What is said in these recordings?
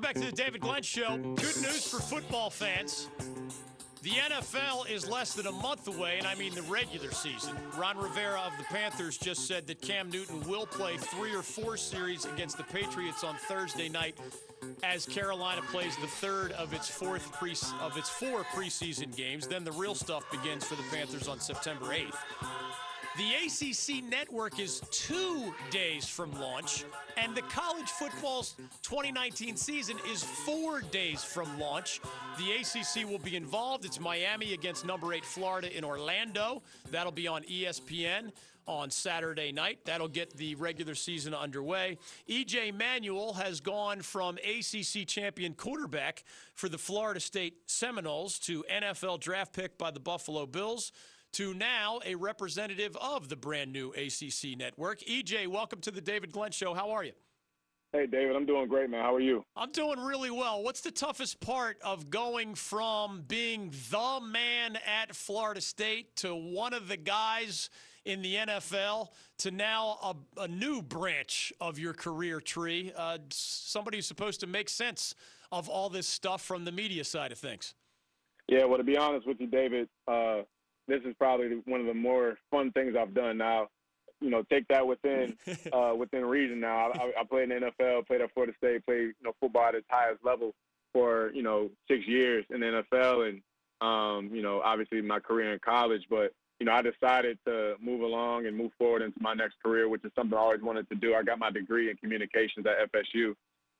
Welcome back to the David Glenn Show. Good news for football fans. The NFL is less than a month away, and I mean the regular season. Ron Rivera of the Panthers just said that Cam Newton will play three or four series against the Patriots on Thursday night as Carolina plays the third of its fourth pre- of its four preseason games. Then the real stuff begins for the Panthers on September 8th. The ACC network is two days from launch, and the college football's 2019 season is four days from launch. The ACC will be involved. It's Miami against number eight Florida in Orlando. That'll be on ESPN on Saturday night. That'll get the regular season underway. EJ Manuel has gone from ACC champion quarterback for the Florida State Seminoles to NFL draft pick by the Buffalo Bills to now a representative of the brand new ACC network. EJ, welcome to the David Glenn Show. How are you? Hey, David, I'm doing great, man. How are you? I'm doing really well. What's the toughest part of going from being the man at Florida State to one of the guys in the NFL to now a, a new branch of your career tree? Uh, somebody who's supposed to make sense of all this stuff from the media side of things. Yeah, well, to be honest with you, David, uh, this is probably one of the more fun things I've done now. You know, take that within uh, within reason. Now, I, I played in the NFL, played at Florida State, played you know football at its highest level for you know six years in the NFL, and um, you know obviously my career in college. But you know, I decided to move along and move forward into my next career, which is something I always wanted to do. I got my degree in communications at FSU.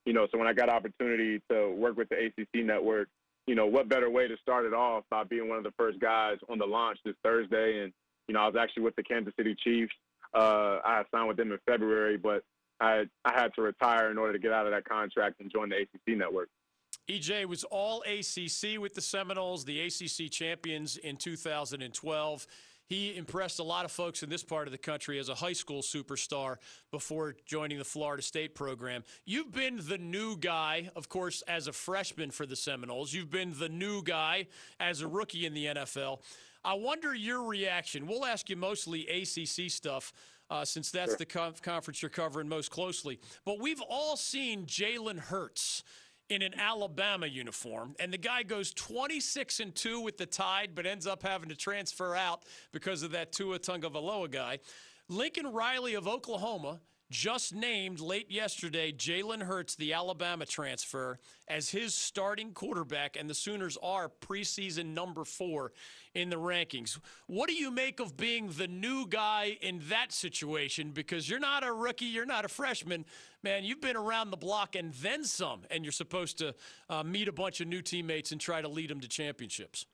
You know, so when I got opportunity to work with the ACC network, you know, what better way to start it off by being one of the first guys on the launch this Thursday? And, you know, I was actually with the Kansas City Chiefs. Uh, I signed with them in February, but I, I had to retire in order to get out of that contract and join the ACC network. EJ was all ACC with the Seminoles, the ACC champions in 2012. He impressed a lot of folks in this part of the country as a high school superstar before joining the Florida State program. You've been the new guy, of course, as a freshman for the Seminoles. You've been the new guy as a rookie in the NFL. I wonder your reaction. We'll ask you mostly ACC stuff. Uh, since that's sure. the conf- conference you're covering most closely. But we've all seen Jalen Hurts in an Alabama uniform, and the guy goes 26 and 2 with the Tide, but ends up having to transfer out because of that Tua Tagovailoa guy. Lincoln Riley of Oklahoma just named late yesterday Jalen Hurts, the Alabama transfer, as his starting quarterback, and the Sooners are preseason number four in the rankings. What do you make of being the new guy in that situation? Because you're not a rookie, you're not a freshman. Man, you've been around the block and then some, and you're supposed to uh, meet a bunch of new teammates and try to lead them to championships.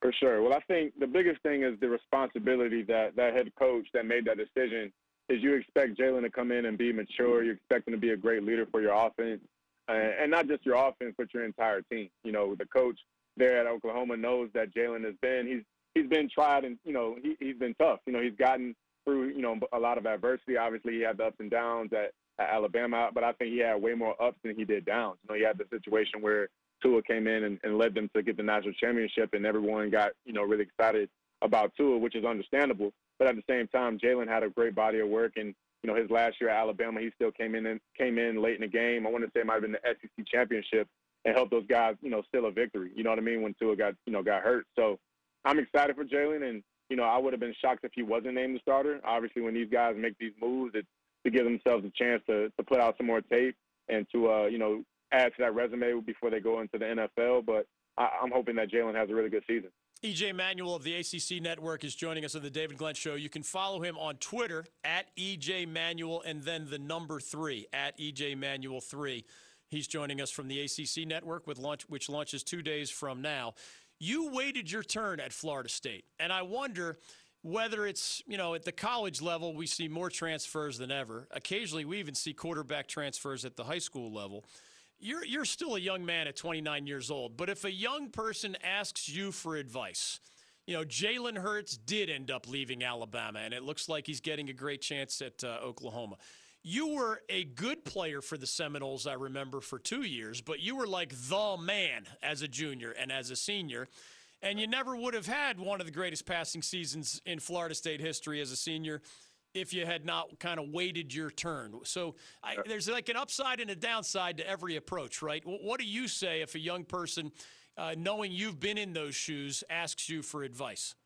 For sure. Well, I think the biggest thing is the responsibility that that head coach that made that decision is you expect Jalen to come in and be mature. You expect him to be a great leader for your offense, uh, and not just your offense, but your entire team. You know, the coach there at Oklahoma knows that Jalen has been he's he's been tried and you know he he's been tough. You know, he's gotten through you know a lot of adversity. Obviously, he had the ups and downs at, at Alabama, but I think he had way more ups than he did downs. You know, he had the situation where Tua came in and, and led them to get the national championship, and everyone got you know really excited about Tua, which is understandable. But at the same time, Jalen had a great body of work, and you know his last year at Alabama, he still came in and came in late in the game. I want to say it might have been the SEC championship and helped those guys, you know, steal a victory. You know what I mean? When Tua got you know got hurt, so I'm excited for Jalen, and you know I would have been shocked if he wasn't named the starter. Obviously, when these guys make these moves, it's to give themselves a chance to to put out some more tape and to uh, you know add to that resume before they go into the NFL. But I, I'm hoping that Jalen has a really good season. EJ Manuel of the ACC Network is joining us on the David Glenn Show. You can follow him on Twitter at EJ Manuel and then the number three at EJ Manuel three. He's joining us from the ACC Network, with launch, which launches two days from now. You waited your turn at Florida State, and I wonder whether it's you know at the college level we see more transfers than ever. Occasionally, we even see quarterback transfers at the high school level you're you're still a young man at 29 years old, but if a young person asks you for advice, you know Jalen Hurts did end up leaving Alabama, and it looks like he's getting a great chance at uh, Oklahoma. You were a good player for the Seminoles, I remember, for two years, but you were like the man as a junior and as a senior. And you never would have had one of the greatest passing seasons in Florida State history as a senior if you had not kind of waited your turn. So I, there's like an upside and a downside to every approach, right? What do you say if a young person, uh, knowing you've been in those shoes, asks you for advice?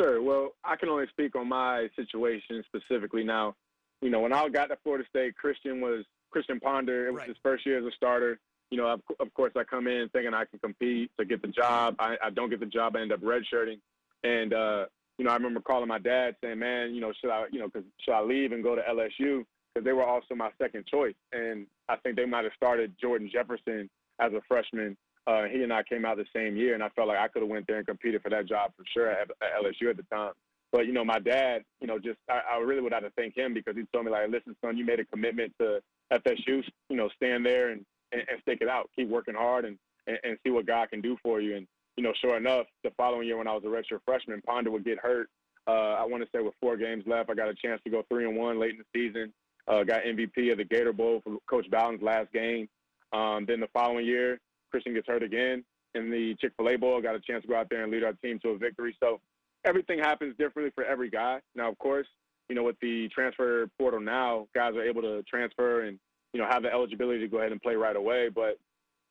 Sure. Well, I can only speak on my situation specifically now. You know, when I got to Florida State, Christian was Christian Ponder. It was Right. his first year as a starter. You know, of, of course, I come in thinking I can compete to get the job. I, I don't get the job. I end up redshirting. And, uh, you know, I remember calling my dad saying, man, you know, should I, you know, cause should I leave and go to LSU? Because they were also my second choice. And I think they might have started Jordan Jefferson as a freshman. Uh, he and I came out the same year, and I felt like I could have went there and competed for that job for sure at, at LSU at the time. But you know, my dad, you know, just I, I really would have to thank him because he told me like, listen, son, you made a commitment to FSU. You know, stand there and, and, and stick it out, keep working hard, and, and and see what God can do for you. And you know, sure enough, the following year when I was a redshirt freshman, Ponder would get hurt. Uh, I want to say with four games left, I got a chance to go three and one late in the season. Uh, got MVP of the Gator Bowl for Coach Bowden's last game. Um, then the following year, Christian gets hurt again in the Chick Fil A Bowl. Got a chance to go out there and lead our team to a victory. So everything happens differently for every guy. Now, of course, you know with the transfer portal now, guys are able to transfer and you know have the eligibility to go ahead and play right away. But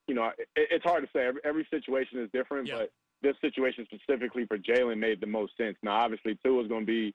you know it, it's hard to say. Every, every situation is different, Yeah. but this situation specifically for Jalen made the most sense. Now, obviously, Tua is going to be,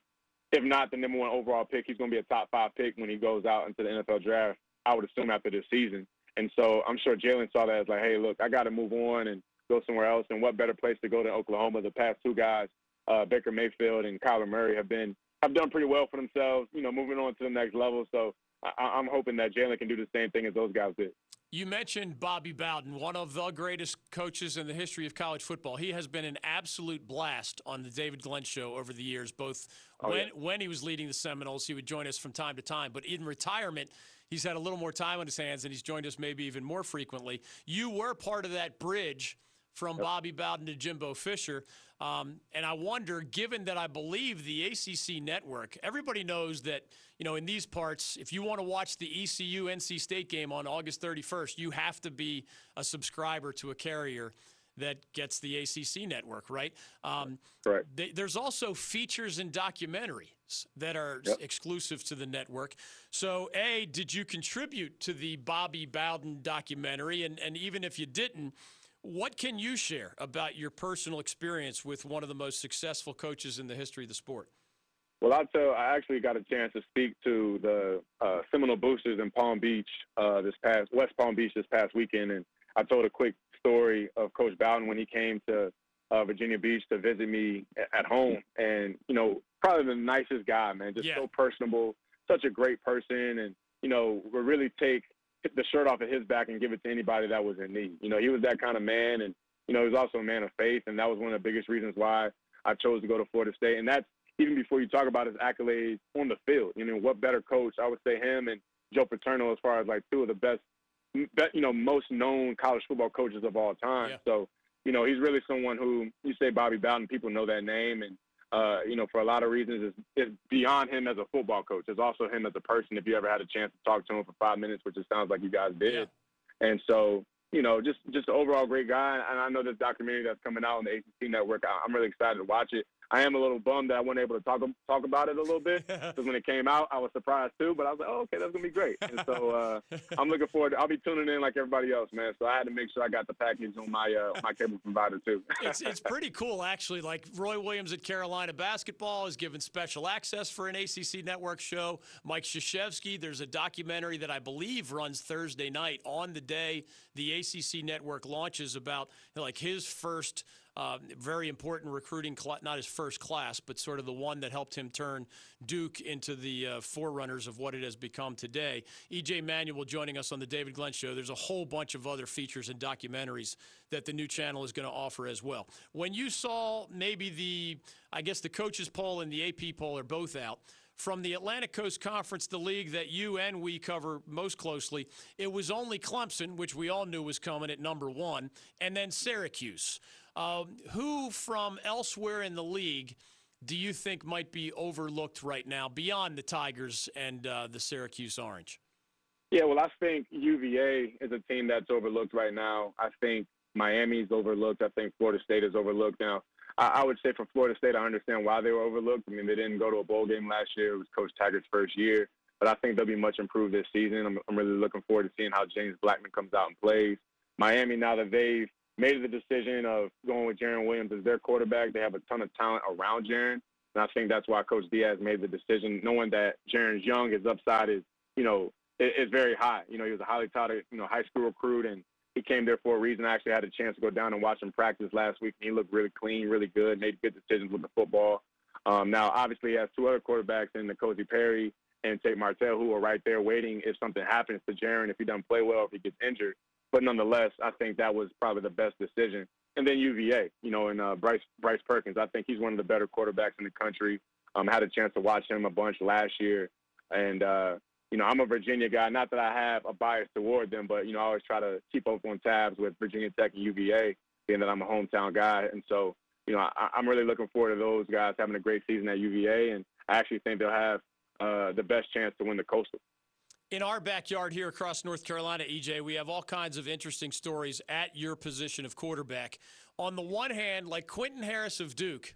if not the number one overall pick, he's going to be a top five pick when he goes out into the NFL draft. I would assume after this season. And so I'm sure Jalen saw that as like, hey, look, I got to move on and go somewhere else. And what better place to go than Oklahoma? The past two guys, uh, Baker Mayfield and Kyler Murray, have been have done pretty well for themselves. You know, moving on to the next level. So I, I'm hoping that Jalen can do the same thing as those guys did. You mentioned Bobby Bowden, one of the greatest coaches in the history of college football. He has been an absolute blast on the David Glenn show over the years, both Oh, when, yeah. when he was leading the Seminoles, he would join us from time to time, but in retirement, he's had a little more time on his hands and he's joined us maybe even more frequently. You were part of that bridge from Bobby Bowden to Jimbo Fisher. Um, and I wonder, given that I believe the ACC network, everybody knows that, you know, in these parts, if you want to watch the ECU NC State game on August 31st, you have to be a subscriber to a carrier that gets the ACC network, right? Um, Correct. they, there's also features and documentaries that are Yep. exclusive to the network. So, A, did you contribute to the Bobby Bowden documentary? And, and even if you didn't, what can you share about your personal experience with one of the most successful coaches in the history of the sport? Well, I'll tell. I actually got a chance to speak to the uh, Seminole Boosters in Palm Beach uh, this past West Palm Beach this past weekend, and I told a quick story of Coach Bowden when he came to uh, Virginia Beach to visit me at home, and you know, probably the nicest guy, man, just Yeah. so personable, such a great person, and you know, would really take the shirt off of his back and give it to anybody that was in need. You know, he was that kind of man, and you know, he was also a man of faith, and that was one of the biggest reasons why I chose to go to Florida State, and that's even before you talk about his accolades on the field. You know, what better coach? I would say him and Joe Paterno as far as like two of the best, m- be- you know, most known college football coaches of all time. Yeah. So, you know, he's really someone who you say Bobby Bowden, people know that name, and uh, you know, for a lot of reasons, is is beyond him as a football coach. It's also him as a person. If you ever had a chance to talk to him for five minutes, which it sounds like you guys did, and so. You know, just just overall great guy, and I know this documentary that's coming out on the ACC network. I'm really excited to watch it. I am a little bummed that I wasn't able to talk talk about it a little bit because when it came out, I was surprised too. But I was like, oh, okay, that's gonna be great. And so uh, I'm looking forward. To, I'll be tuning in like everybody else, man. So I had to make sure I got the package on my uh, my cable provider too. it's, it's pretty cool, actually. Like Roy Williams at Carolina basketball is given special access for an ACC network show. Mike Krzyzewski, there's a documentary that I believe runs Thursday night on the day the ACC network launches about like his first. Uh, very important recruiting, cla not his first class, but sort of the one that helped him turn Duke into the uh, forerunners of what it has become today. EJ Manuel joining us on the David Glenn Show. There's a whole bunch of other features and documentaries that the new channel is going to offer as well. When you saw maybe the, I guess the coaches poll and the AP poll are both out. From the Atlantic Coast Conference, the league that you and we cover most closely, it was only Clemson, which we all knew was coming at number one, and then Syracuse. Um, who from elsewhere in the league do you think might be overlooked right now beyond the Tigers and uh, the Syracuse Orange? Yeah, well, I think UVA is a team that's overlooked right now. I think Miami's overlooked. I think Florida State is overlooked now. I, I would say for Florida State, I understand why they were overlooked. I mean, they didn't go to a bowl game last year. It was Coach Taggart's first year, but I think they'll be much improved this season. I'm, I'm really looking forward to seeing how James Blackman comes out and plays. Miami, now that they've made the decision of going with Jarren Williams as their quarterback, they have a ton of talent around Jarren. And I think that's why Coach Diaz made the decision, knowing that Jarren's young, his upside is, you know, is very high. You know, he was a highly touted, you know, high school recruit, and he came there for a reason. I actually had a chance to go down and watch him practice last week, and he looked really clean, really good, made good decisions with the football. Um, now, obviously, he has two other quarterbacks in N'Kosi Perry and Tate Martell, who are right there waiting if something happens to Jarren, if he doesn't play well, if he gets injured. But nonetheless, I think that was probably the best decision. And then UVA, you know, and uh, Bryce Bryce Perkins. I think he's one of the better quarterbacks in the country. Um, had a chance to watch him a bunch last year, and uh, you know, I'm a Virginia guy. Not that I have a bias toward them, but you know, I always try to keep up on tabs with Virginia Tech and UVA, being that I'm a hometown guy. And so, you know, I, am really looking forward to those guys having a great season at UVA, and I actually think they'll have uh, the best chance to win the Coastal. In our backyard here across North Carolina, EJ, we have all kinds of interesting stories at your position of quarterback. On the one hand, like Quentin Harris of Duke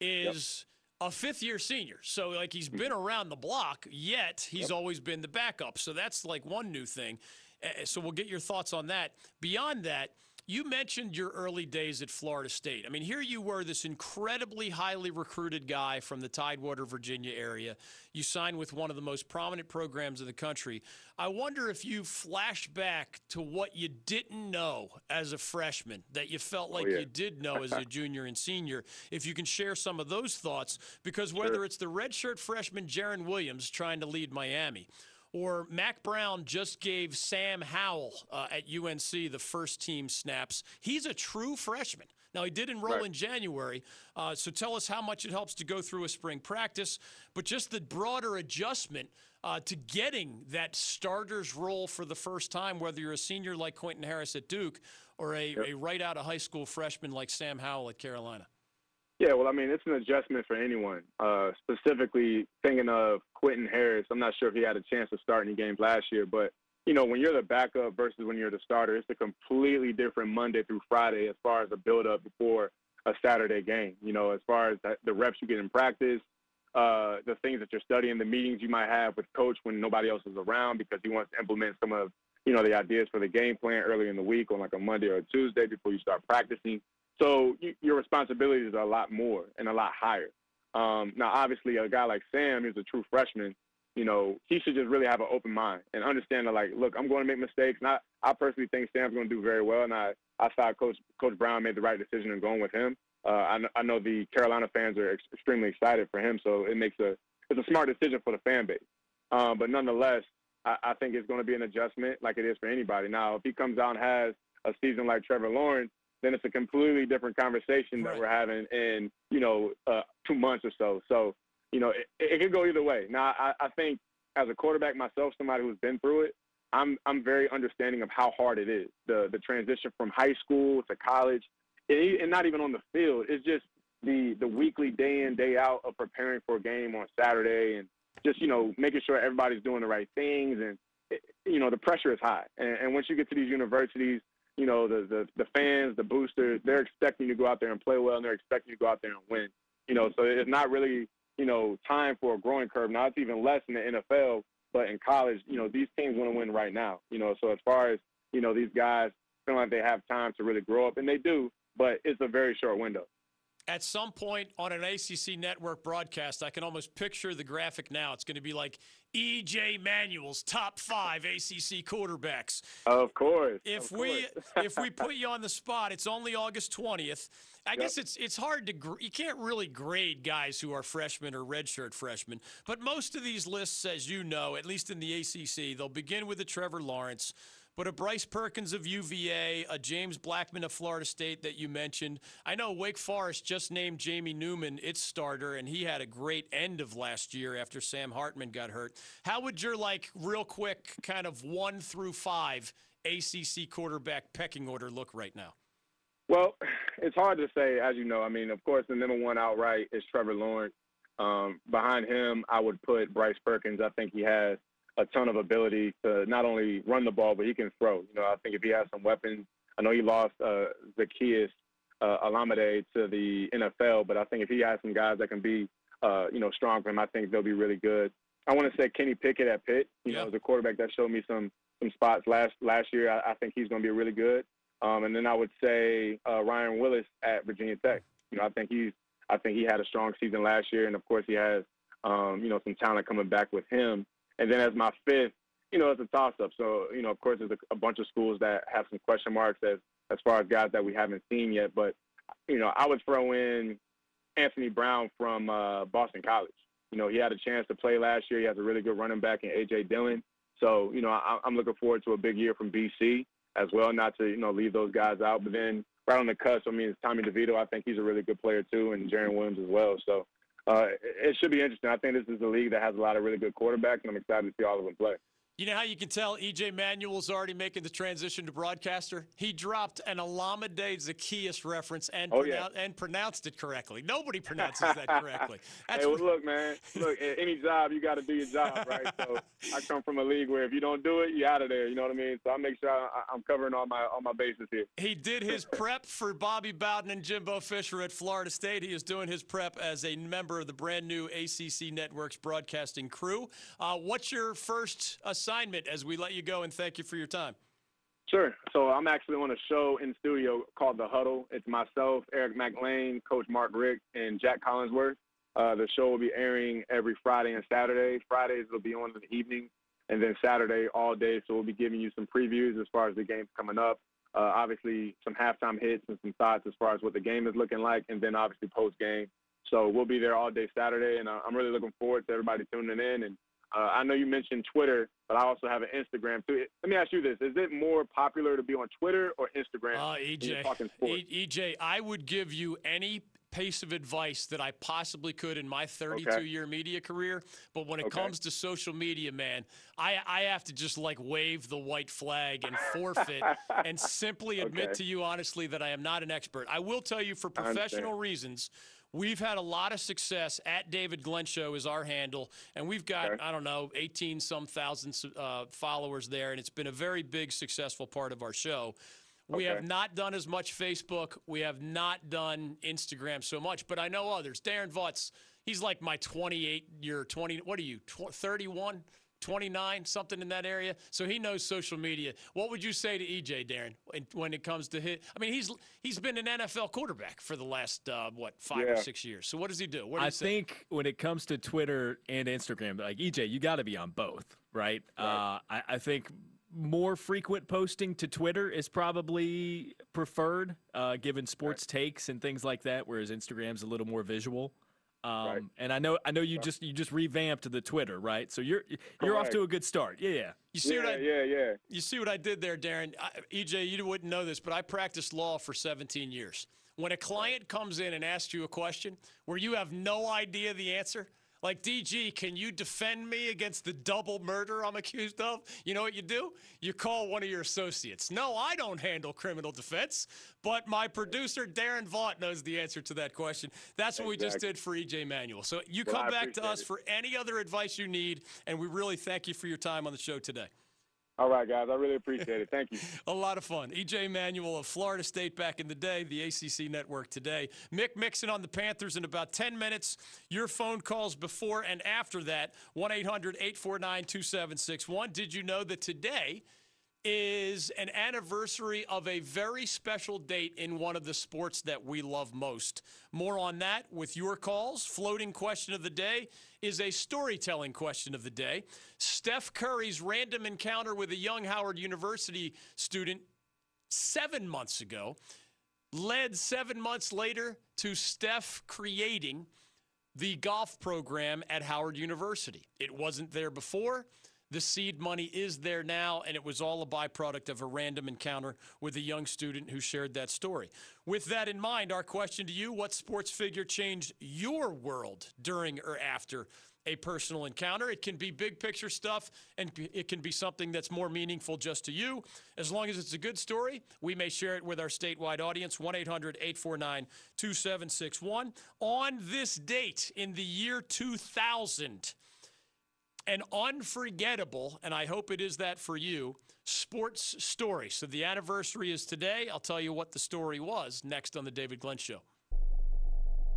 is. Yep a fifth year senior. So, like, he's mm-hmm. been around the block, yet he's yep. always been the backup. So, that's like one new thing. Eh, so, we'll get your thoughts on that. Beyond that, you mentioned your early days at Florida State. I mean, here you were, this incredibly highly recruited guy from the Tidewater, Virginia area. You signed with one of the most prominent programs in the country. I wonder if you flash back to what you didn't know as a freshman that you felt oh, like oh, yeah. you did know as a junior and senior. If you can share some of those thoughts, because whether sure. it's the redshirt freshman Jarren Williams trying to lead Miami, or Mack Brown just gave Sam Howell uh, at UNC the first team snaps. He's a true freshman. Now, he did enroll right. in January, uh, so tell us how much it helps to go through a spring practice, but just the broader adjustment uh, to getting that starter's role for the first time, whether you're a senior like Quentin Harris at Duke or a, yep. a right out of high school freshman like Sam Howell at Carolina. Yeah, well, I mean, it's an adjustment for anyone. Uh, specifically, thinking of Quentin Harris, I'm not sure if he had a chance to start any games last year, but you know, when you're the backup versus when you're the starter, it's a completely different Monday through Friday as far as the build-up before a Saturday game. You know, as far as the reps you get in practice, uh, the things that you're studying, the meetings you might have with coach when nobody else is around because he wants to implement some of you know the ideas for the game plan early in the week on like a Monday or a Tuesday before you start practicing. So you, your responsibilities are a lot more and a lot higher. Um, now, obviously, a guy like Sam is a true freshman. You know, he should just really have an open mind and understand that, like, look, I'm going to make mistakes. And I, I personally think Sam's going to do very well. And I, I thought Coach Coach Brown made the right decision in going with him. Uh, I, I know the Carolina fans are ex- extremely excited for him, so it makes a it's a smart decision for the fan base. Um, but nonetheless, I, I think it's going to be an adjustment, like it is for anybody. Now, if he comes out and has a season like Trevor Lawrence, then it's a completely different conversation right. that we're having in you know uh, two months or so. So you know it, it could go either way. Now I, I think as a quarterback myself, somebody who's been through it, I'm I'm very understanding of how hard it is the the transition from high school to college, and, and not even on the field. It's just the the weekly day in day out of preparing for a game on Saturday and just you know making sure everybody's doing the right things and you know the pressure is high. And, and once you get to these universities you know, the, the, the fans, the boosters, they're expecting you to go out there and play well, and they're expecting you to go out there and win. You know, so it's not really, you know, time for a growing curve. Now it's even less in the NFL, but in college, you know, these teams want to win right now. You know, so as far as you know, these guys feel like they have time to really grow up, and they do, but it's a very short window at some point on an ACC network broadcast, I can almost picture the graphic now. It's going to be like EJ Manuel's top five ACC quarterbacks. Of course. If of we if we put you on the spot, it's only August twentieth. I yep. guess it's it's hard to you can't really grade guys who are freshmen or redshirt freshmen, but most of these lists, as you know, at least in the ACC, they'll begin with the Trevor Lawrence. But a Bryce Perkins of UVA, a James Blackman of Florida State that you mentioned. I know Wake Forest just named Jamie Newman its starter, and he had a great end of last year after Sam Hartman got hurt. How would your, like, real quick kind of one through five ACC quarterback pecking order look right now? Well, it's hard to say, as you know. I mean, of course, the number one outright is Trevor Lawrence. Um, behind him, I would put Bryce Perkins. I think he has a ton of ability to not only run the ball, but he can throw. You know, I think if he has some weapons, I know he lost uh, Zaccheaus uh, Olamide to the NFL. But I think if he has some guys that can be, uh, you know, strong for him, I think they'll be really good. I want to say Kenny Pickett at Pitt. You Yeah. know, as a quarterback that showed me some some spots last last year. I, I think he's going to be really good. Um, and then I would say uh, Ryan Willis at Virginia Tech. You know, I think he's I think he had a strong season last year, and of course he has um, you know some talent coming back with him. And then as my fifth, you know, it's a toss up. So you know, of course, there's a, a bunch of schools that have some question marks as as far as guys that we haven't seen yet. But you know, I would throw in Anthony Brown from uh, Boston College. You know, he had a chance to play last year. He has a really good running back in AJ Dillon. So you know, I, I'm looking forward to a big year from BC as well. Not to you know leave those guys out, but then right on the cusp, I mean, it's Tommy DeVito. I think he's a really good player too, and Jarren Williams as well. So uh, it, should be interesting. I think this is a league that has a lot of really good quarterbacks, and I'm excited to see all of them play. You know how you can tell EJ Manuel's already making the transition to broadcaster? He dropped an Olamide Zaccheaus reference and, Oh, pronou- yeah. and pronounced it correctly. Nobody pronounces that correctly. That's hey, well, what- look, man. Look, any job, you got to do your job, right? So I come from a league where if you don't do it, you're out of there. You know what I mean? So I make sure I, I'm covering all my all my bases here. He did his prep for Bobby Bowden and Jimbo Fisher at Florida State. He is doing his prep as a member of the brand new ACC Network's broadcasting crew. Uh, what's your first assignment as we let you go and thank you for your time? Sure. So I'm actually on a show in studio called The Huddle. It's myself, Eric Mac Lain, Coach Mark Richt, and Jac Collinsworth. Uh, the show will be airing every Friday and Saturday. Fridays will be on in the evening, and then Saturday all day. So we'll be giving you some previews as far as the games coming up. Uh, obviously, some halftime hits and some thoughts as far as what the game is looking like, and then obviously post game. So we'll be there all day Saturday, and uh, I'm really looking forward to everybody tuning in. And uh, I know you mentioned Twitter, but I also have an Instagram too. Let me ask you this: Is it more popular to be on Twitter or Instagram? Uh, EJ. E- EJ, I would give you any piece of advice that I possibly could in my 32 Okay. year media career. But when it Okay. comes to social media, man, I, I have to just like wave the white flag and forfeit and simply admit Okay. to you honestly that I am not an expert. I will tell you for professional reasons. We've had a lot of success at David Glenn Show is our handle, and we've got Okay. I don't know 18 some thousand uh, followers there, and it's been a very big successful part of our show. We have not done as much Facebook. We have not done Instagram so much, but I know others. Darren Vaughts, he's like my 28 year, 20, what are you, 31, 29, something in that area. So he knows social media. What would you say to EJ, Darren, when- when it comes to hit? I mean, he's he's been an NFL quarterback for the last, uh, what, five or six years. So what does he do? What do I say? think when it comes to Twitter and Instagram, like EJ, you got to be on both, right? Uh, I, I think more frequent posting to Twitter is probably preferred, uh, given sports takes and things like that, whereas Instagram's a little more visual. Um, Right. And I know, I know you just you just revamped the Twitter, right? So you're you're off to a good start. Yeah, yeah. You see what yeah, I yeah, yeah. You see what I did there, Darren? I, EJ, you wouldn't know this, but I practiced law for 17 years. When a client comes in and asks you a question where you have no idea the answer, like DG, can you defend me against the double murder I'm accused of? You know what you do? You call one of your associates. No, I don't handle criminal defense, but my producer Darren Vaught knows the answer to that question. That's what we just did for EJ Manuel. So you Well, come back to us it. for any other advice you need, and we really thank you for your time on the show today. All right, guys. I really appreciate it. Thank you. A lot of fun. EJ Manuel of Florida State back in the day, the ACC network today. Mick Mixon on the Panthers in about 10 minutes. Your phone calls before and after that 1 800 849 2761. Did you know that today is an anniversary of a very special date in one of the sports that we love most? More on that with your calls. Floating question of the day is a storytelling question of the day. Steph Curry's random encounter with a young Howard University student seven months ago led seven months later to Steph creating the golf program at Howard University. It wasn't there before. The seed money is there now, and it was all a byproduct of a random encounter with a young student who shared that story. With that in mind, our question to you what sports figure changed your world during or after a personal encounter? It can be big picture stuff, and it can be something that's more meaningful just to you. As long as it's a good story, we may share it with our statewide audience 1 800 849 2761. On this date in the year 2000, an unforgettable, and I hope it is that for you, sports story. So the anniversary is today. I'll tell you what the story was next on the David Glenn Show.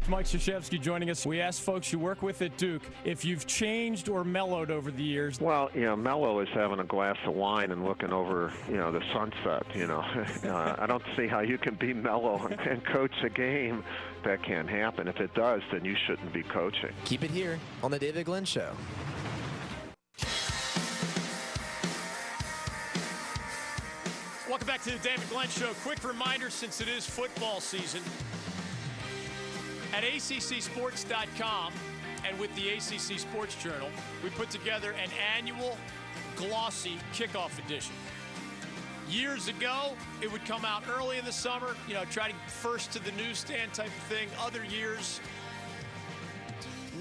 Mike Krzyzewski joining us. We asked folks you work with at Duke if you've changed or mellowed over the years. Well, you know, mellow is having a glass of wine and looking over, you know, the sunset. You know, uh, I don't see how you can be mellow and coach a game. That can't happen. If it does, then you shouldn't be coaching. Keep it here on the David Glenn Show. Welcome back to the David Glenn Show. Quick reminder since it is football season, at ACCSports.com and with the ACC Sports Journal, we put together an annual glossy kickoff edition. Years ago, it would come out early in the summer, you know, try to first to the newsstand type of thing. Other years,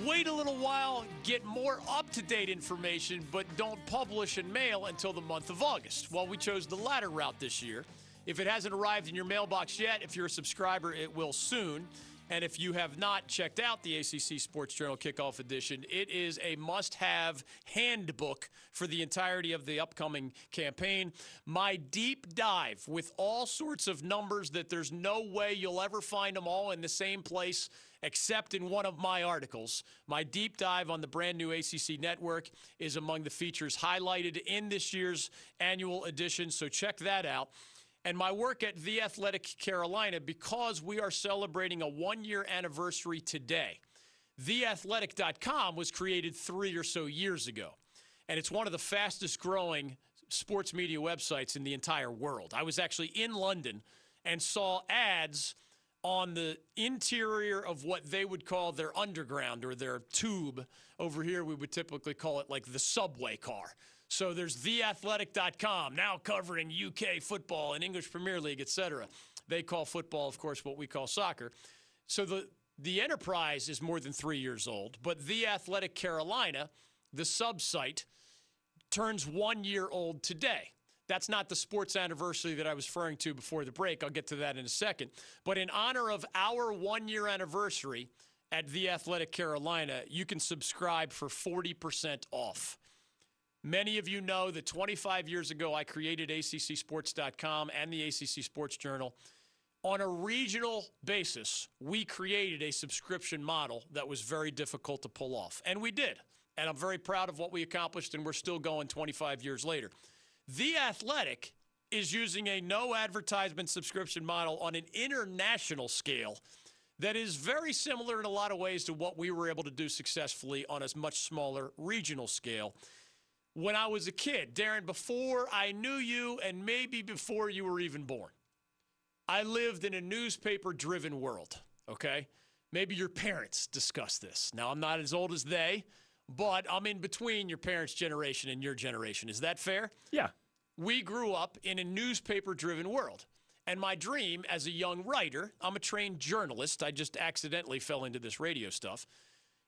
wait a little while, get more up to date information, but don't publish and mail until the month of August. Well, we chose the latter route this year. If it hasn't arrived in your mailbox yet, if you're a subscriber, it will soon. And if you have not checked out the ACC Sports Journal Kickoff Edition, it is a must have handbook for the entirety of the upcoming campaign. My deep dive with all sorts of numbers that there's no way you'll ever find them all in the same place except in one of my articles. My deep dive on the brand new ACC network is among the features highlighted in this year's annual edition, so check that out and my work at The Athletic Carolina because we are celebrating a one year anniversary today. TheAthletic.com was created three or so years ago, and it's one of the fastest growing sports media websites in the entire world. I was actually in London and saw ads on the interior of what they would call their underground or their tube. Over here, we would typically call it like the subway car. So there's theathletic.com now covering UK football and English Premier League, etc. They call football, of course, what we call soccer. So the the enterprise is more than three years old, but The Athletic Carolina, the sub-site, turns one year old today. That's not the sports anniversary that I was referring to before the break. I'll get to that in a second. But in honor of our one year anniversary at The Athletic Carolina, you can subscribe for 40% off. Many of you know that 25 years ago, I created ACCSports.com and the ACC Sports Journal. On a regional basis, we created a subscription model that was very difficult to pull off. And we did. And I'm very proud of what we accomplished, and we're still going 25 years later. The Athletic is using a no advertisement subscription model on an international scale that is very similar in a lot of ways to what we were able to do successfully on a much smaller regional scale when I was a kid, Darren, before I knew you and maybe before you were even born. I lived in a newspaper driven world, okay? Maybe your parents discussed this. Now, I'm not as old as they, but I'm in between your parents' generation and your generation. Is that fair? Yeah. We grew up in a newspaper driven world. And my dream as a young writer, I'm a trained journalist. I just accidentally fell into this radio stuff.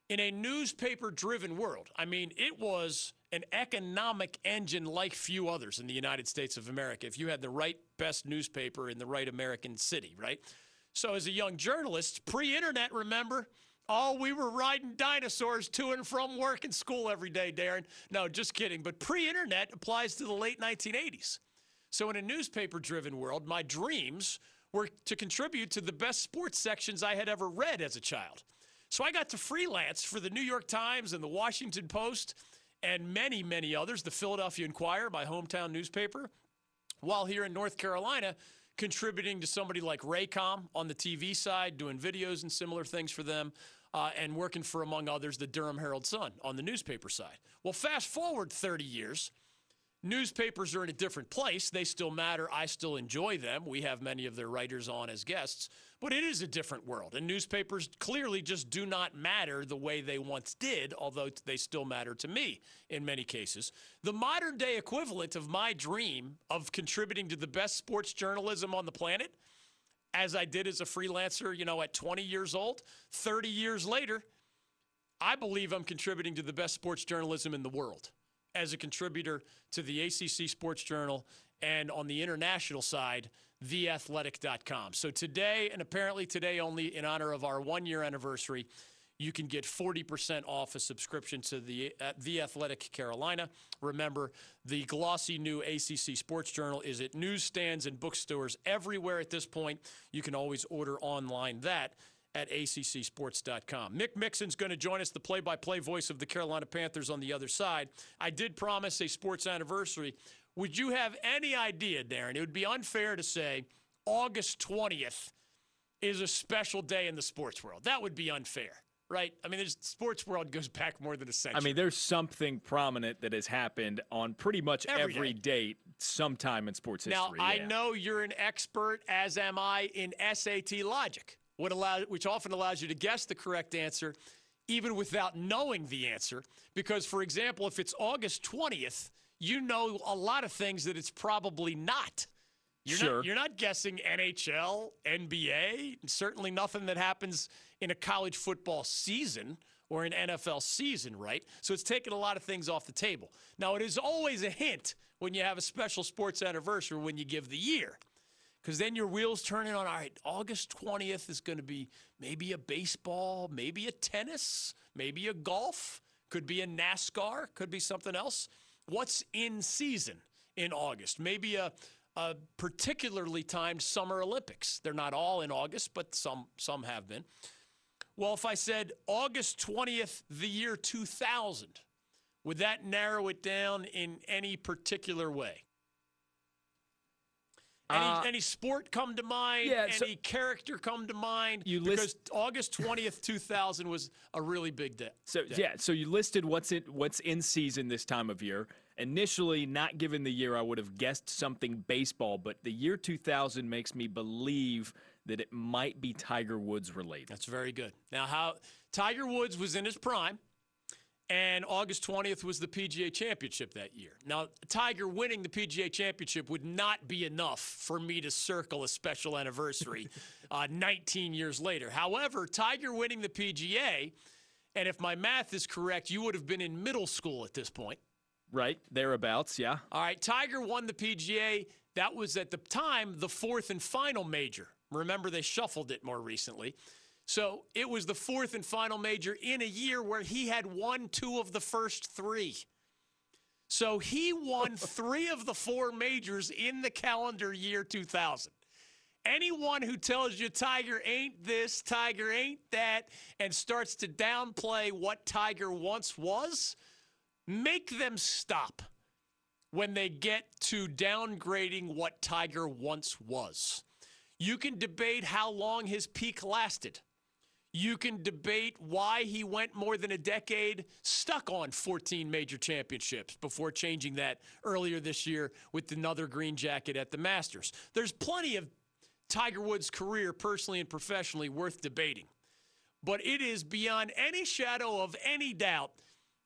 In a newspaper driven world, I mean, it was an economic engine like few others in the United States of America if you had the right best newspaper in the right American city, right? So, as a young journalist, pre internet, remember? Oh, we were riding dinosaurs to and from work and school every day, Darren. No, just kidding. But pre internet applies to the late 1980s. So, in a newspaper driven world, my dreams were to contribute to the best sports sections I had ever read as a child. So, I got to freelance for the New York Times and the Washington Post and many, many others, the Philadelphia Inquirer, my hometown newspaper, while here in North Carolina, contributing to somebody like Raycom on the TV side, doing videos and similar things for them, uh, and working for, among others, the Durham Herald Sun on the newspaper side. Well, fast forward 30 years. Newspapers are in a different place. They still matter. I still enjoy them. We have many of their writers on as guests. But it is a different world, and newspapers clearly just do not matter the way they once did, although they still matter to me in many cases. The modern day equivalent of my dream of contributing to the best sports journalism on the planet, as I did as a freelancer, you know, at 20 years old, 30 years later, I believe I'm contributing to the best sports journalism in the world as a contributor to the ACC Sports Journal and on the international side, theathletic.com. So today, and apparently today only in honor of our one year anniversary, you can get 40% off a subscription to the uh, the Athletic Carolina. Remember, the glossy new ACC Sports Journal is at newsstands and bookstores everywhere at this point. You can always order online that at accsports.com. Mick Mixon's going to join us, the play-by-play voice of the Carolina Panthers on the other side. I did promise a sports anniversary. Would you have any idea, Darren? It would be unfair to say August 20th is a special day in the sports world. That would be unfair right? I mean, the sports world goes back more than a century. I mean, there's something prominent that has happened on pretty much every, Every date sometime in sports now history. Now, I yeah. know you're an expert, as am I, in SAT logic, allow, which often allows you to guess the correct answer, even without knowing the answer. Because, for example, if it's August 20th, you know a lot of things that it's probably not. You're Sure. Not, you're not guessing NHL, NBA, certainly nothing that happens in a college football season or an NFL season, right? So it's taking a lot of things off the table. Now, it is always a hint when you have a special sports anniversary when you give the year. Because then your wheels turning on, all right, August 20th is going to be maybe a baseball, maybe a tennis, maybe a golf, could be a NASCAR, could be something else. What's in season in August? Maybe a, a particularly timed Summer Olympics. They're not all in August, but some, some have been. Well, if I said August 20th, the year 2000, would that narrow it down in any particular way? Any, Uh, any sport come to mind? yeah, so- any character come to mind? You because list- August 20th, 2000 was a really big day. So yeah, so you listed what's in what's in season this time of year. Initially, not given the year, I would have guessed something baseball, but the year 2000 makes me believe that it might be Tiger Woods related. That's very good. Now, how Tiger Woods was in his prime, and August 20th was the PGA Championship that year. Now, Tiger winning the PGA Championship would not be enough for me to circle a special anniversary uh, 19 years later. However, Tiger winning the PGA, and if my math is correct, you would have been in middle school at this point. Right thereabouts, yeah. All right, Tiger won the PGA. That was at the time the fourth and final major. Remember, they shuffled it more recently. So it was the fourth and final major in a year where he had won two of the first three. So he won three of the four majors in the calendar year 2000. Anyone who tells you Tiger ain't this, Tiger ain't that, and starts to downplay what Tiger once was, make them stop when they get to downgrading what Tiger once was. You can debate how long his peak lasted. You can debate why he went more than a decade stuck on 14 major championships before changing that earlier this year with another green jacket at the Masters. There's plenty of Tiger Woods' career, personally and professionally, worth debating. But it is beyond any shadow of any doubt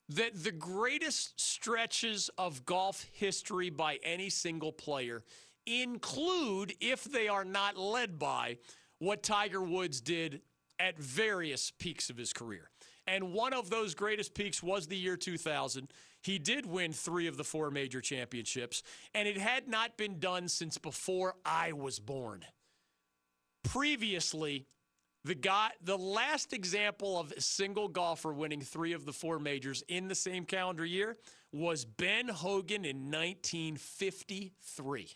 that the greatest stretches of golf history by any single player include, if they are not led by, what Tiger Woods did at various peaks of his career. And one of those greatest peaks was the year 2000. He did win three of the four major championships, and it had not been done since before I was born. Previously, the guy, the last example of a single golfer winning three of the four majors in the same calendar year was Ben Hogan in 1953.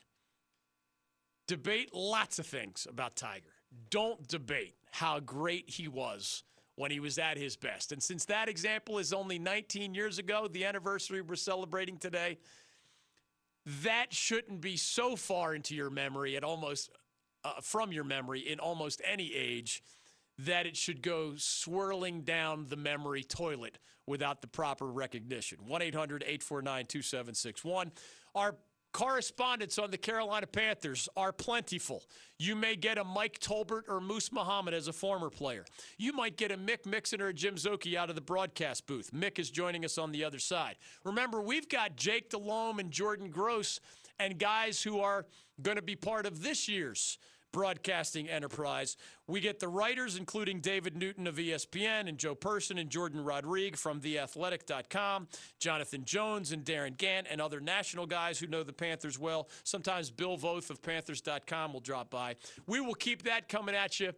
Debate lots of things about Tiger. Don't debate how great he was when he was at his best. And since that example is only 19 years ago, the anniversary we're celebrating today, that shouldn't be so far into your memory at almost uh, from your memory in almost any age that it should go swirling down the memory toilet without the proper recognition. 1 800 849 2761. Our correspondents on the Carolina Panthers are plentiful. You may get a Mike Tolbert or Moose Muhammad as a former player. You might get a Mick Mixon or a Jim Szoke out of the broadcast booth. Mick is joining us on the other side. Remember, we've got Jake Delhomme and Jordan Gross and guys who are going to be part of this year's broadcasting enterprise. We get the writers, including David Newton of ESPN and Joe Person and Jordan Rodrigue from TheAthletic.com, Jonathan Jones and Darin Gantt, and other national guys who know the Panthers well. Sometimes Bill Voth of Panthers.com will drop by. We will keep that coming at you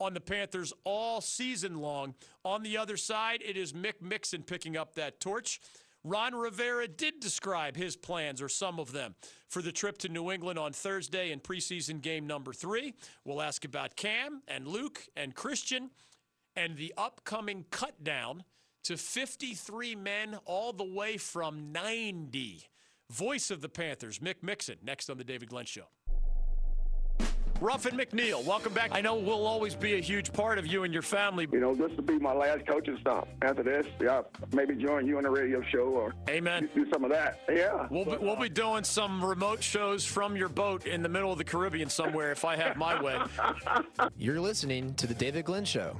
on the Panthers all season long. On the other side, it is Mick Mixon picking up that torch. Ron Rivera did describe his plans, or some of them, for the trip to New England on Thursday in preseason game number three. We'll ask about Cam and Luke and Christian and the upcoming cut down to 53 men all the way from 90. Voice of the Panthers, Mick Mixon, next on The David Glenn Show. Ruffin McNeill, welcome back. I know we'll always be a huge part of you and your family. You know, this will be my last coaching stop. After this, yeah, maybe join you on the radio show or Amen. do some of that. Yeah. We'll be, we'll be doing some remote shows from your boat in the middle of the Caribbean somewhere if I have my way. You're listening to The David Glenn Show.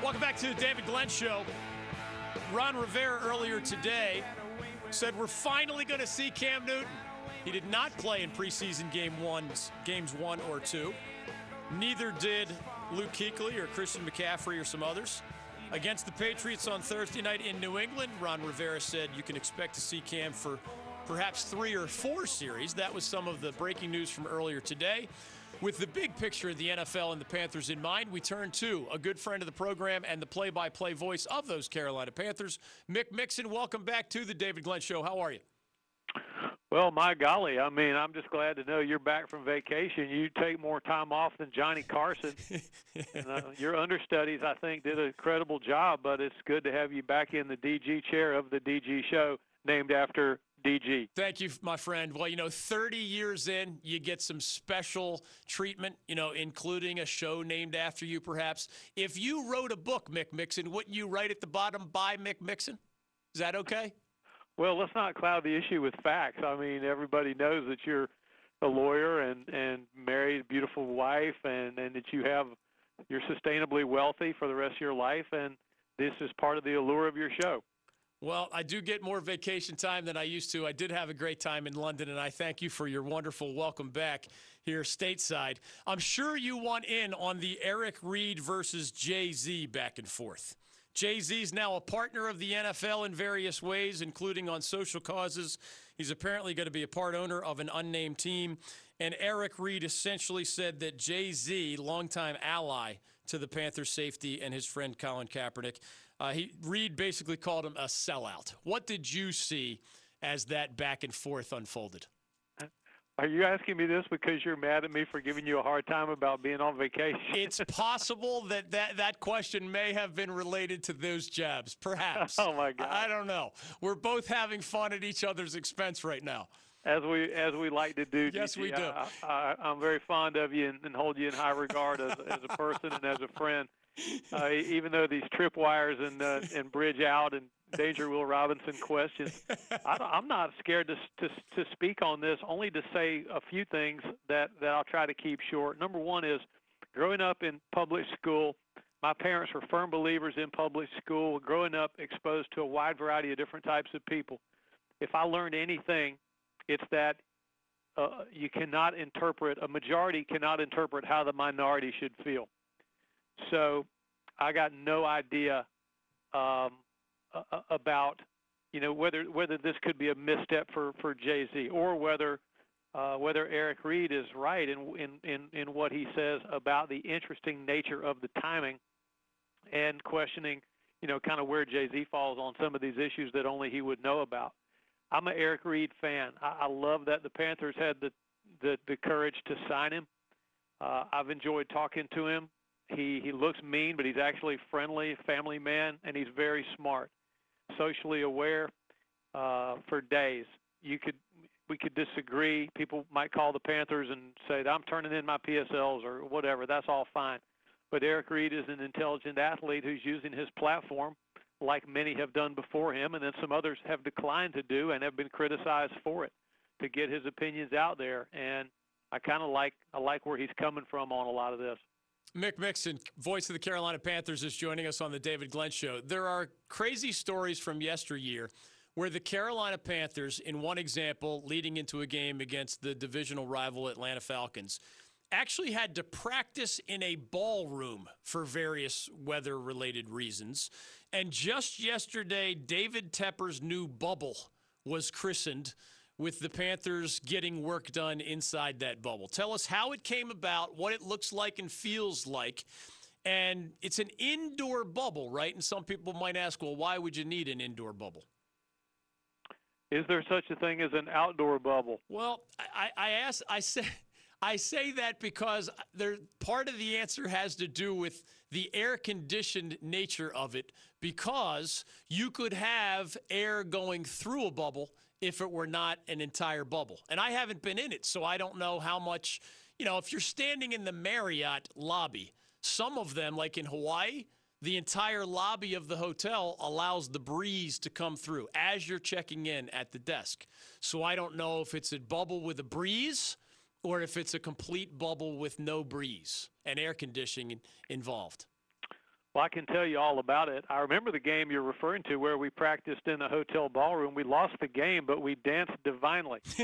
Welcome back to the David Glenn Show. Ron Rivera earlier today said we're finally going to see Cam Newton. He did not play in preseason game ones, games one or two. Neither did Luke Kuechly or Christian McCaffrey or some others. Against the Patriots on Thursday night in New England, Ron Rivera said you can expect to see Cam for perhaps three or four series. That was some of the breaking news from earlier today. With the big picture of the NFL and the Panthers in mind, we turn to a good friend of the program and the play by play voice of those Carolina Panthers, Mick Mixon. Welcome back to the David Glenn Show. How are you? Well, my golly, I mean, I'm just glad to know you're back from vacation. You take more time off than Johnny Carson. and, uh, your understudies, I think, did an incredible job, but it's good to have you back in the DG chair of the DG show named after DG. Thank you, my friend. Well, you know, 30 years in, you get some special treatment, you know, including a show named after you, perhaps. If you wrote a book, Mick Mixon, wouldn't you write at the bottom, by Mick Mixon? Is that okay? Well, let's not cloud the issue with facts. I mean, everybody knows that you're a lawyer and and married, a beautiful wife, and and that you have you're sustainably wealthy for the rest of your life, and this is part of the allure of your show. Well, I do get more vacation time than I used to. I did have a great time in London, and I thank you for your wonderful welcome back here stateside. I'm sure you want in on the Eric Reid versus Jay Z back and forth. Jay Z is now a partner of the NFL in various ways, including on social causes. He's apparently going to be a part owner of an unnamed team. And Eric Reid essentially said that Jay Z, longtime ally to the Panthers safety and his friend Colin Kaepernick, uh, he Reid basically called him a sellout. What did you see as that back and forth unfolded? Are you asking me this because you're mad at me for giving you a hard time about being on vacation? It's possible that that, that question may have been related to those jabs, perhaps. Oh, my God. I, don't know. We're both having fun at each other's expense right now. as we as we like to do. Yes, we do. I, I'm very fond of you and, and hold you in high regard as, as a person and as a friend. Uh, even though these tripwires and uh, and bridge out and danger Will Robinson questions, I, I'm not scared to, to to speak on this. Only to say a few things that that I'll try to keep short. Number one is growing up in public school. My parents were firm believers in public school. Growing up exposed to a wide variety of different types of people. If I learned anything, it's that uh, you cannot interpret a majority cannot interpret how the minority should feel. So I got no idea um, about you know whether whether this could be a misstep for for Jay Z or whether uh, whether Eric Reid is right in, in in in what he says about the interesting nature of the timing and questioning you know kind of where Jay Z falls on some of these issues that only he would know about. I'm an Eric Reid fan. I, I love that the Panthers had the, the the courage to sign him. Uh, I've enjoyed talking to him. He he looks mean, but he's actually friendly, family man, and he's very smart, socially aware. Uh, for days, you could we could disagree. People might call the Panthers and say that I'm turning in my PSLs or whatever. That's all fine. But Eric Reid is an intelligent athlete who's using his platform like many have done before him, and then some others have declined to do and have been criticized for it to get his opinions out there. And I kind of like I like where he's coming from on a lot of this. Mick Mixon, voice of the Carolina Panthers, is joining us on the David Glenn Show. There are crazy stories from yesteryear where the Carolina Panthers, in one example, leading into a game against the divisional rival Atlanta Falcons, actually had to practice in a ballroom for various weather related reasons. And just yesterday, David Tepper's new bubble was christened with the Panthers getting work done inside that bubble. Tell us how it came about, what it looks like and feels like. And it's an indoor bubble, right? And some people might ask, well, why would you need an indoor bubble? Is there such a thing as an outdoor bubble? Well, I, I ask, I say, I say that because there part of the answer has to do with the air conditioned nature of it because you could have air going through a bubble if it were not an entire bubble. And I haven't been in it, so I don't know how much, you know, if you're standing in the Marriott lobby, some of them like in Hawaii, the entire lobby of the hotel allows the breeze to come through as you're checking in at the desk. So I don't know if it's a bubble with a breeze or if it's a complete bubble with no breeze and air conditioning involved. Well, I can tell you all about it. I remember the game you're referring to where we practiced in the hotel ballroom. We lost the game, but we danced divinely.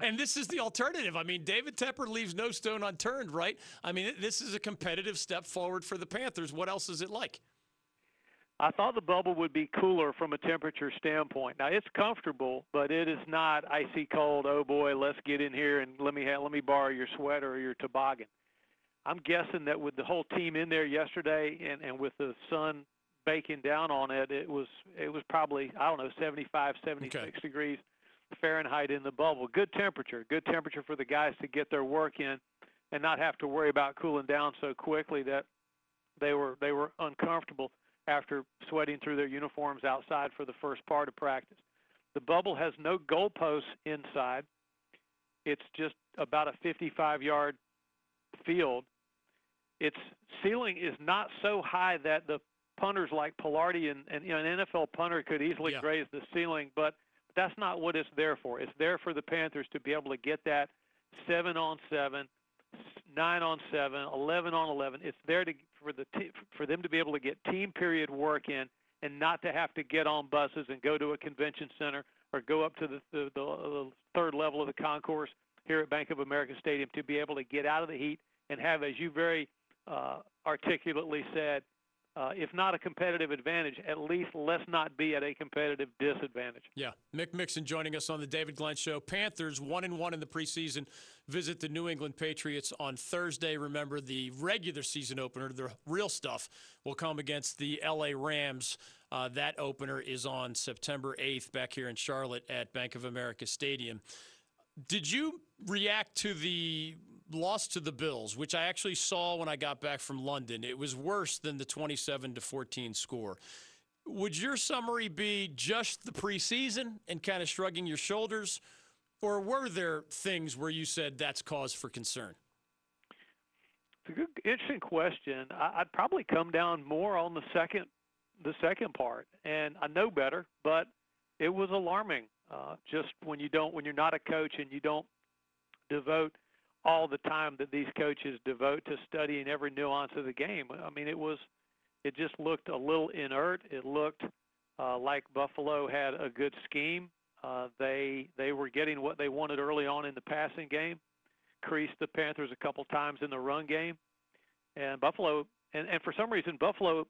and this is the alternative. I mean, David Tepper leaves no stone unturned, right? I mean, this is a competitive step forward for the Panthers. What else is it like? I thought the bubble would be cooler from a temperature standpoint. Now it's comfortable, but it is not icy cold. Oh boy, let's get in here and let me ha- let me borrow your sweater or your toboggan. I'm guessing that with the whole team in there yesterday and, and with the sun baking down on it, it was it was probably I don't know 75, 76 Okay. degrees Fahrenheit in the bubble. Good temperature, good temperature for the guys to get their work in and not have to worry about cooling down so quickly that they were they were uncomfortable after sweating through their uniforms outside for the first part of practice. The bubble has no goalposts inside. It's just about a 55 yard field. Its ceiling is not so high that the punters like Palardy and, and you know, an NFL punter could easily Yeah. graze the ceiling, but that's not what it's there for. It's there for the Panthers to be able to get that seven on seven, nine on seven, 11 on 11. It's there to for the t- for them to be able to get team period work in and not to have to get on buses and go to a convention center or go up to the, the, the, third level of the concourse here at Bank of America Stadium to be able to get out of the heat and have, as you very articulately said, uh, if not a competitive advantage, at least let's not be at a competitive disadvantage. Yeah, Mick Mixon joining us on the David Glenn Show. Panthers one and one in the preseason. Visit the New England Patriots on Thursday. Remember the regular season opener, the real stuff, will come against the LA Rams. Uh, that opener is on September 8th back here in Charlotte at Bank of America Stadium. Did you react to the loss to the Bills, which I actually saw when I got back from London? It was worse than the 27 to 14 score. Would your summary be just the preseason and kind of shrugging your shoulders, or were there things where you said that's cause for concern? It's a good, interesting question. I, I'd probably come down more on the second, the second part, and I know better, but it was alarming. Uh, just when you don't, when you're not a coach and you don't devote all the time that these coaches devote to studying every nuance of the game. I mean, it was, it just looked a little inert. It looked uh, like Buffalo had a good scheme. Uh, they they were getting what they wanted early on in the passing game creased the Panthers a couple times in the run game, and Buffalo and, and for some reason Buffalo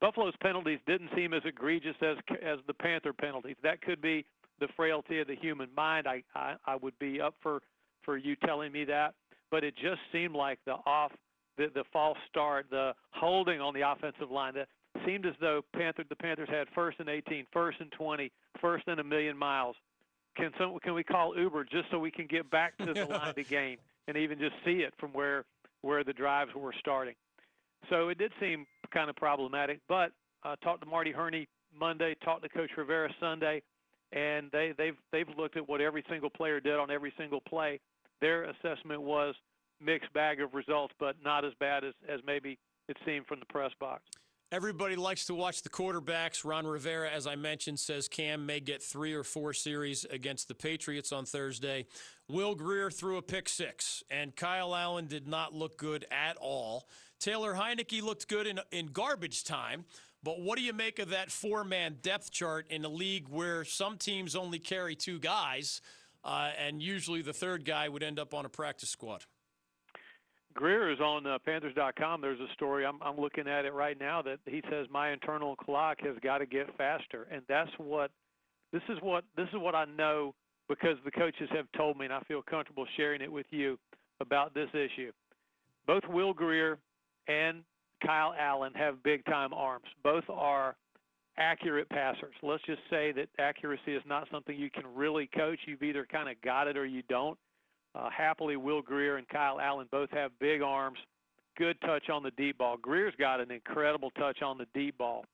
Buffalo's penalties didn't seem as egregious as as the Panther penalties. That could be the frailty of the human mind. I I, I would be up for for you telling me that, but it just seemed like the off the the false start, the holding on the offensive line. That seemed as though Panther the Panthers had first and 18, first and 20, first and a million miles. Can some can we call Uber just so we can get back to the line of the game and even just see it from where where the drives were starting? So it did seem kind of problematic. But uh, talked to Marty Hurney Monday, talked to Coach Rivera Sunday, and they they've they've looked at what every single player did on every single play. Their assessment was mixed bag of results, but not as bad as as maybe it seemed from the press box. Everybody likes to watch the quarterbacks. Ron Rivera, as I mentioned, says Cam may get three or four series against the Patriots on Thursday. Will Grier threw a pick six, and Kyle Allen did not look good at all. Taylor Heinicke looked good in, in garbage time. But what do you make of that four man depth chart in a league where some teams only carry two guys, uh, and usually the third guy would end up on a practice squad? Grier is on uh, Panthers.com. There's a story I'm, I'm looking at it right now that he says my internal clock has got to get faster, and that's what this is what this is what I know because the coaches have told me, and I feel comfortable sharing it with you about this issue. Both Will Grier and Kyle Allen have big time arms. Both are accurate passers. Let's just say that accuracy is not something you can really coach. You've either kind of got it or you don't. Uh, happily, Will Grier and Kyle Allen both have big arms, good touch on the deep ball. Grier's got an incredible touch on the deep ball,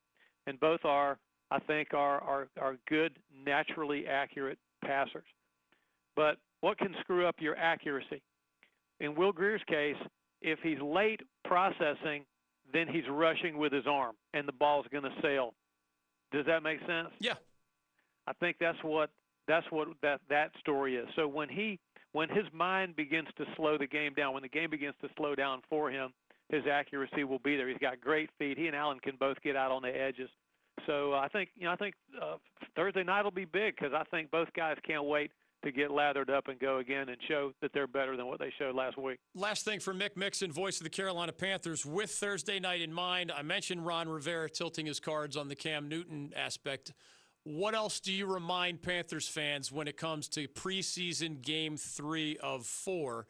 and both are, I think, are are, are good, naturally accurate passers. But what can screw up your accuracy? In Will Grier's case, if he's late processing, then he's rushing with his arm, and the ball's going to sail. Does that make sense? Yeah. I think that's what that's what that that story is. So when he when his mind begins to slow the game down, when the game begins to slow down for him, his accuracy will be there. He's got great feet. He and Allen can both get out on the edges. So uh, I think you know I think uh, Thursday night will be big because I think both guys can't wait to get lathered up and go again and show that they're better than what they showed last week. Last thing for Mick Mixon, voice of the Carolina Panthers, with Thursday night in mind. I mentioned Ron Rivera tilting his cards on the Cam Newton aspect. What else do you remind Panthers fans when it comes to preseason game three of four?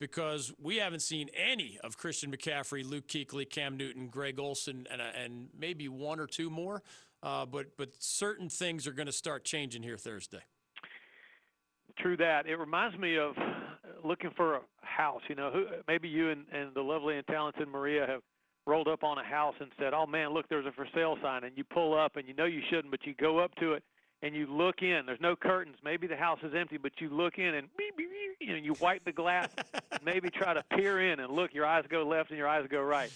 Because we haven't seen any of Christian McCaffrey, Luke Kuechly, Cam Newton, Greg Olsen, and, and maybe one or two more. Uh, but but certain things are going to start changing here Thursday. True that. It reminds me of uh, looking for a house. You know, who, maybe you and, and the lovely and talented Maria have rolled up on a house and said, "Oh man, look, there's a for sale sign," and you pull up and you know you shouldn't, but you go up to it and you look in. There's no curtains. Maybe the house is empty, but you look in and beep, beep, beep, you know you wipe the glass. maybe try to peer in and look. Your eyes go left and your eyes go right.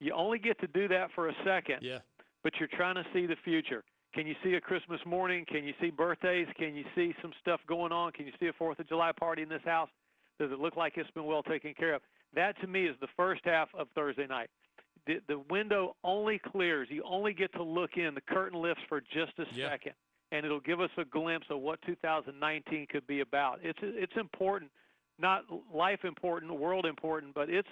You only get to do that for a second. Yeah. But you're trying to see the future. Can you see a Christmas morning? Can you see birthdays? Can you see some stuff going on? Can you see a Fourth of July party in this house? Does it look like it's been well taken care of? That to me is the first half of Thursday night. The, the window only clears. You only get to look in. The curtain lifts for just a Yeah. second, and it'll give us a glimpse of what 2019 could be about. It's it's important, not life important, world important, but it's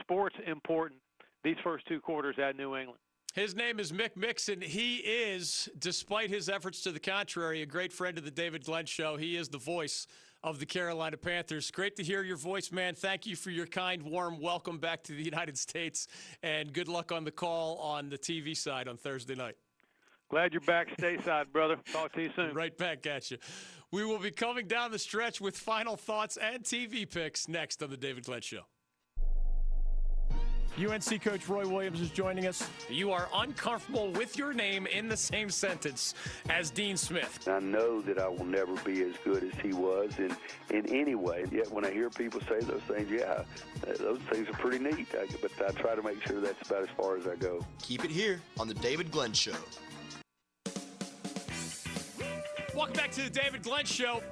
sports important. These first two quarters at New England. His name is Mick Mixon. He is, despite his efforts to the contrary, a great friend of the David Glenn Show. He is the voice of the Carolina Panthers. Great to hear your voice, man. Thank you for your kind, warm welcome back to the United States, and good luck on the call on the TV side on Thursday night. Glad you're back stateside, brother. Talk to you soon. Right back at you. We will be coming down the stretch with final thoughts and TV picks next on the David Glenn Show. UNC coach Roy Williams is joining us. You are uncomfortable with your name in the same sentence as Dean Smith. I know that I will never be as good as he was in, in any way. Yet when I hear people say those things, yeah, those things are pretty neat. I, but I try to make sure that's about as far as I go. Keep it here on The David Glenn Show. Welcome back to the David Glenn Show.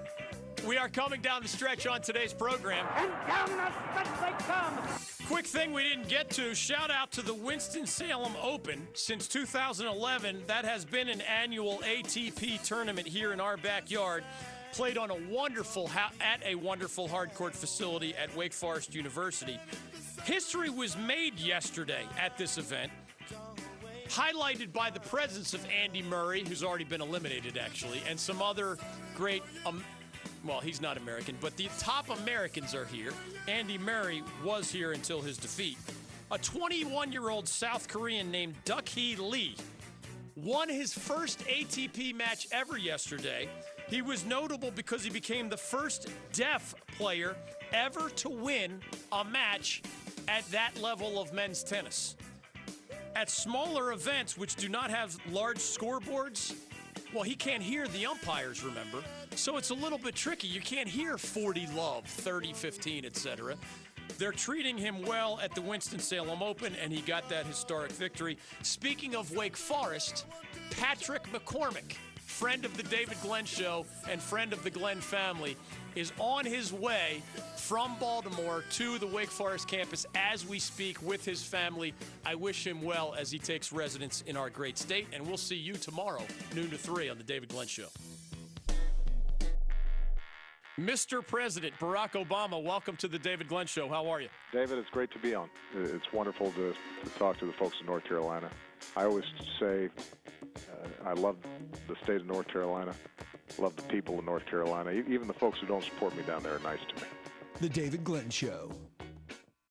We are coming down the stretch on today's program. And down the stretch they come. Quick thing we didn't get to shout out to the Winston-Salem Open. Since 2011, that has been an annual ATP tournament here in our backyard. Played on a wonderful at a wonderful hardcourt facility at Wake Forest University. History was made yesterday at this event, highlighted by the presence of Andy Murray, who's already been eliminated actually, and some other great um, well, he's not American, but the top Americans are here. Andy Murray was here until his defeat. A 21 year old South Korean named Duck Hee Lee won his first ATP match ever yesterday. He was notable because he became the first deaf player ever to win a match at that level of men's tennis. At smaller events, which do not have large scoreboards, well, he can't hear the umpires, remember? So it's a little bit tricky. You can't hear 40 love, 30 15, etc. They're treating him well at the Winston-Salem Open, and he got that historic victory. Speaking of Wake Forest, Patrick McCormick, friend of the David Glenn Show and friend of the Glenn family, is on his way from Baltimore to the Wake Forest campus as we speak with his family. I wish him well as he takes residence in our great state, and we'll see you tomorrow, noon to 3 on the David Glenn Show. Mr. President Barack Obama, welcome to the David Glenn Show. How are you? David, it's great to be on. It's wonderful to, to talk to the folks in North Carolina. I always say uh, I love the state of North Carolina, love the people of North Carolina. Even the folks who don't support me down there are nice to me. The David Glenn Show.